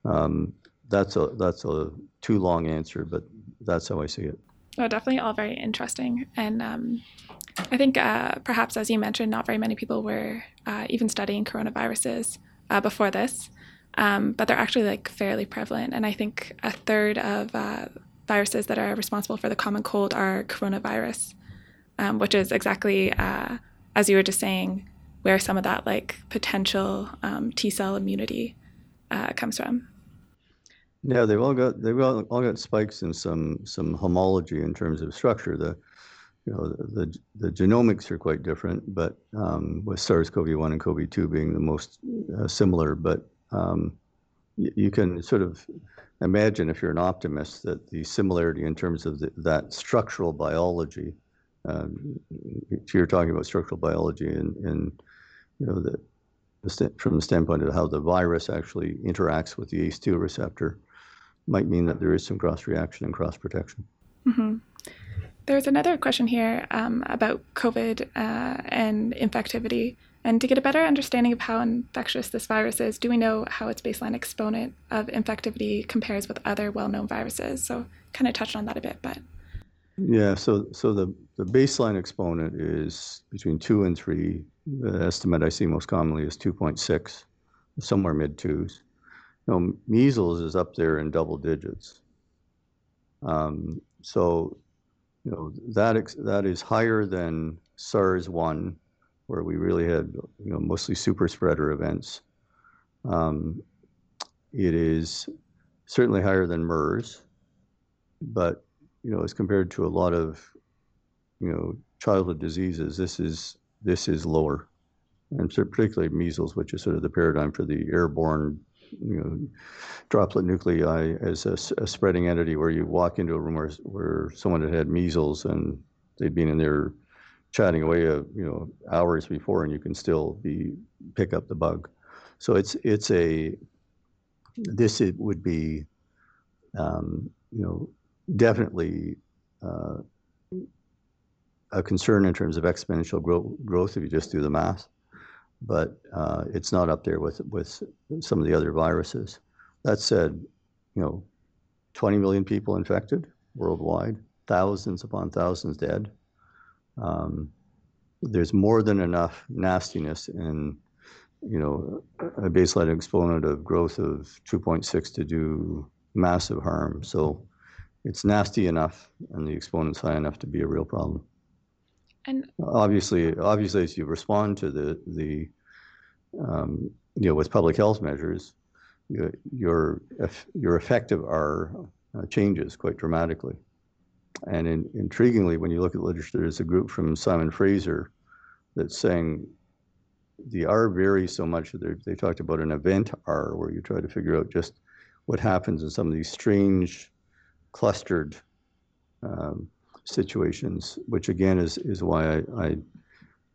um, that's a that's a too long answer, but that's how I see it. Oh, definitely all very interesting. And um, I think uh, perhaps, as you mentioned, not very many people were uh, even studying coronaviruses uh, before this, um, but they're actually like fairly prevalent. And I think a third of uh, viruses that are responsible for the common cold are coronavirus, um, which is exactly uh, as you were just saying, where some of that like potential um, T cell immunity uh, comes from. Yeah, they've all got they've all, all got spikes in some some homology in terms of structure. The you know the the, the genomics are quite different, but um, with SARS-CoV-1 and CoV-2 being the most uh, similar. But um, y- you can sort of imagine, if you're an optimist, that the similarity in terms of the, that structural biology. Um, you're talking about structural biology and, and you know the, the from the standpoint of how the virus actually interacts with the ACE2 receptor might mean that there is some cross reaction and cross protection. Mm-hmm. There's another question here um, about COVID uh, and infectivity. And to get a better understanding of how infectious this virus is, do we know how its baseline exponent of infectivity compares with other well known viruses? So, kind of touched on that a bit, but. Yeah, so so the, the baseline exponent is between two and three. The estimate I see most commonly is 2.6, somewhere mid twos. You know, measles is up there in double digits. Um, so, you know, that ex- that is higher than SARS-1, where we really had, you know, mostly super spreader events. Um, it is certainly higher than MERS, but you know, as compared to a lot of, you know, childhood diseases, this is this is lower, and so particularly measles, which is sort of the paradigm for the airborne, you know, droplet nuclei as a, a spreading entity, where you walk into a room where, where someone had had measles and they'd been in there chatting away, uh, you know, hours before, and you can still be pick up the bug. So it's it's a this it would be, um, you know, definitely uh, a concern in terms of exponential grow- growth if you just do the math, but uh, it's not up there with with some of the other viruses. That said, you know, 20 million people infected worldwide, thousands upon thousands dead. Um, there's more than enough nastiness in, you know, a baseline exponent of growth of 2.6 to do massive harm. So it's nasty enough and the exponent's high enough to be a real problem. And obviously, obviously, as you respond to the the um, you know with public health measures, your your, your effective R uh, changes quite dramatically. And in, intriguingly, when you look at literature, there's a group from Simon Fraser that's saying the R varies so much that they talked about an event R, where you try to figure out just what happens in some of these strange, clustered um, situations, which again is is why I, I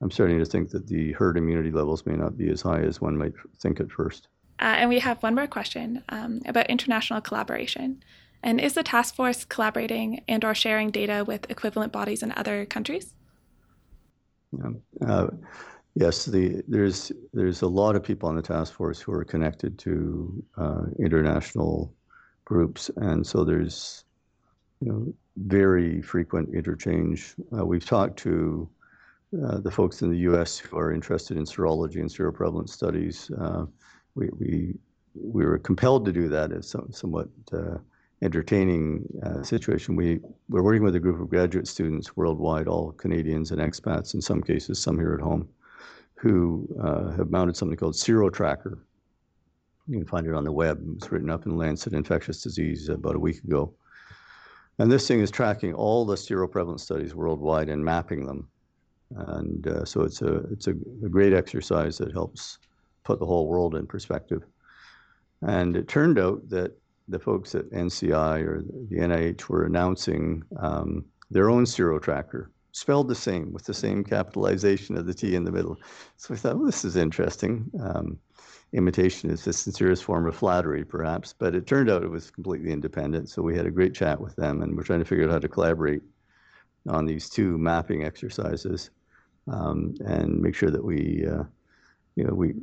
I'm starting to think that the herd immunity levels may not be as high as one might think at first. Uh, and we have one more question um, about international collaboration. And is the task force collaborating and or sharing data with equivalent bodies in other countries? Yeah. Uh, yes, the, there's there's a lot of people on the task force who are connected to uh, international groups, and so there's you know very frequent interchange. Uh, we've talked to uh, the folks in the U.S. who are interested in serology and seroprevalence studies. Uh, we, we we were compelled to do that. It's some, somewhat uh, entertaining uh, situation. We we're working with a group of graduate students worldwide, all Canadians and expats in some cases, some here at home, who uh, have mounted something called SeroTracker, You can find it on the web. It was written up in Lancet Infectious Disease about a week ago. And this thing is tracking all the seroprevalence studies worldwide and mapping them. And uh, so it's a it's a, a, great exercise that helps put the whole world in perspective. And it turned out that the folks at NCI or the NIH were announcing um, their own sero tracker, spelled the same with the same capitalization of the T in the middle. So we thought, well, this is interesting. Um, imitation is the sincerest form of flattery, perhaps, but it turned out it was completely independent. So we had a great chat with them, and we're trying to figure out how to collaborate on these two mapping exercises um, and make sure that we, uh, you know, we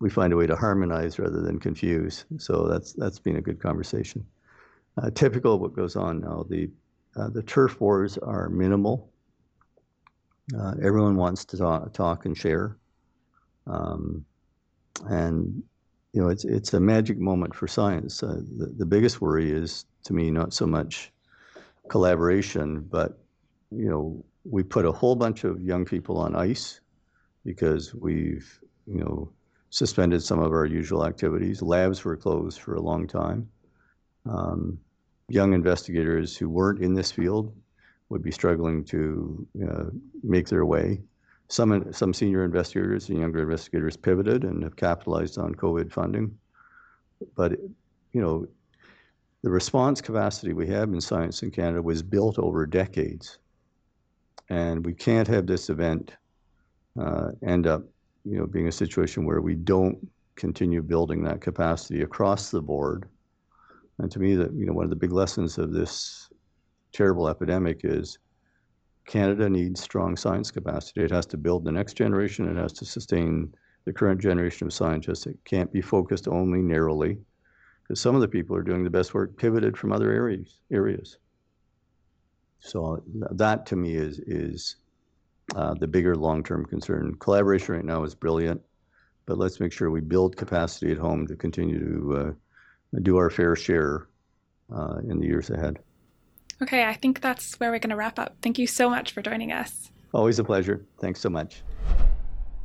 we find a way to harmonize rather than confuse. So that's that's been a good conversation. Uh, typical of what goes on now. The uh, the turf wars are minimal. Uh, everyone wants to talk, talk and share. Um, and you know it's it's a magic moment for science. Uh, the the biggest worry is to me not so much collaboration, but you know we put a whole bunch of young people on ice because we've you know suspended some of our usual activities. Labs were closed for a long time. Um, young investigators who weren't in this field would be struggling to uh, make their way. Some, some senior investigators and younger investigators pivoted and have capitalized on COVID funding. But, you know, the response capacity we have in science in Canada was built over decades. And we can't have this event uh, end up, you know, being a situation where we don't continue building that capacity across the board. And to me, that you know, one of the big lessons of this terrible epidemic is Canada needs strong science capacity. It has to build the next generation. It has to sustain the current generation of scientists. It can't be focused only narrowly, because some of the people are doing the best work pivoted from other areas. Areas. So that to me is is uh, the bigger long-term concern. Collaboration right now is brilliant, but let's make sure we build capacity at home to continue to uh, do our fair share uh, in the years ahead. Okay, I think that's where we're going to wrap up. Thank you so much for joining us. Always a pleasure. Thanks so much.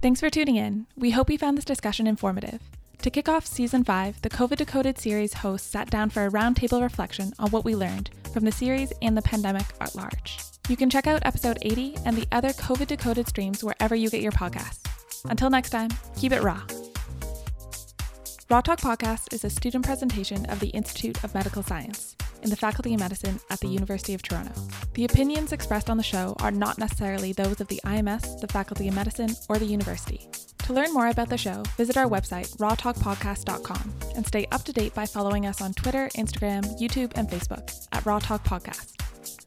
Thanks for tuning in. We hope you found this discussion informative. To kick off season 5, the COVID Decoded series hosts sat down for a roundtable reflection on what we learned from the series and the pandemic at large. You can check out episode 80 and the other COVID Decoded streams wherever you get your podcasts. Until next time, keep it raw. Raw Talk Podcast is a student presentation of the Institute of Medical Science in the Faculty of Medicine at the University of Toronto. The opinions expressed on the show are not necessarily those of the IMS, the Faculty of Medicine, or the university. To learn more about the show, visit our website, rawtalkpodcast.com, and stay up to date by following us on Twitter, Instagram, YouTube, and Facebook at Raw Talk Podcast.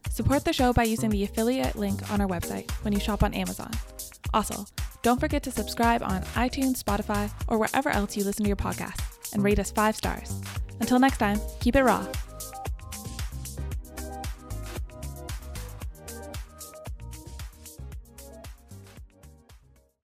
Support the show by using the affiliate link on our website when you shop on Amazon. Also, don't forget to subscribe on iTunes, Spotify, or wherever else you listen to your podcast, and rate us five stars. Until next time, keep it raw.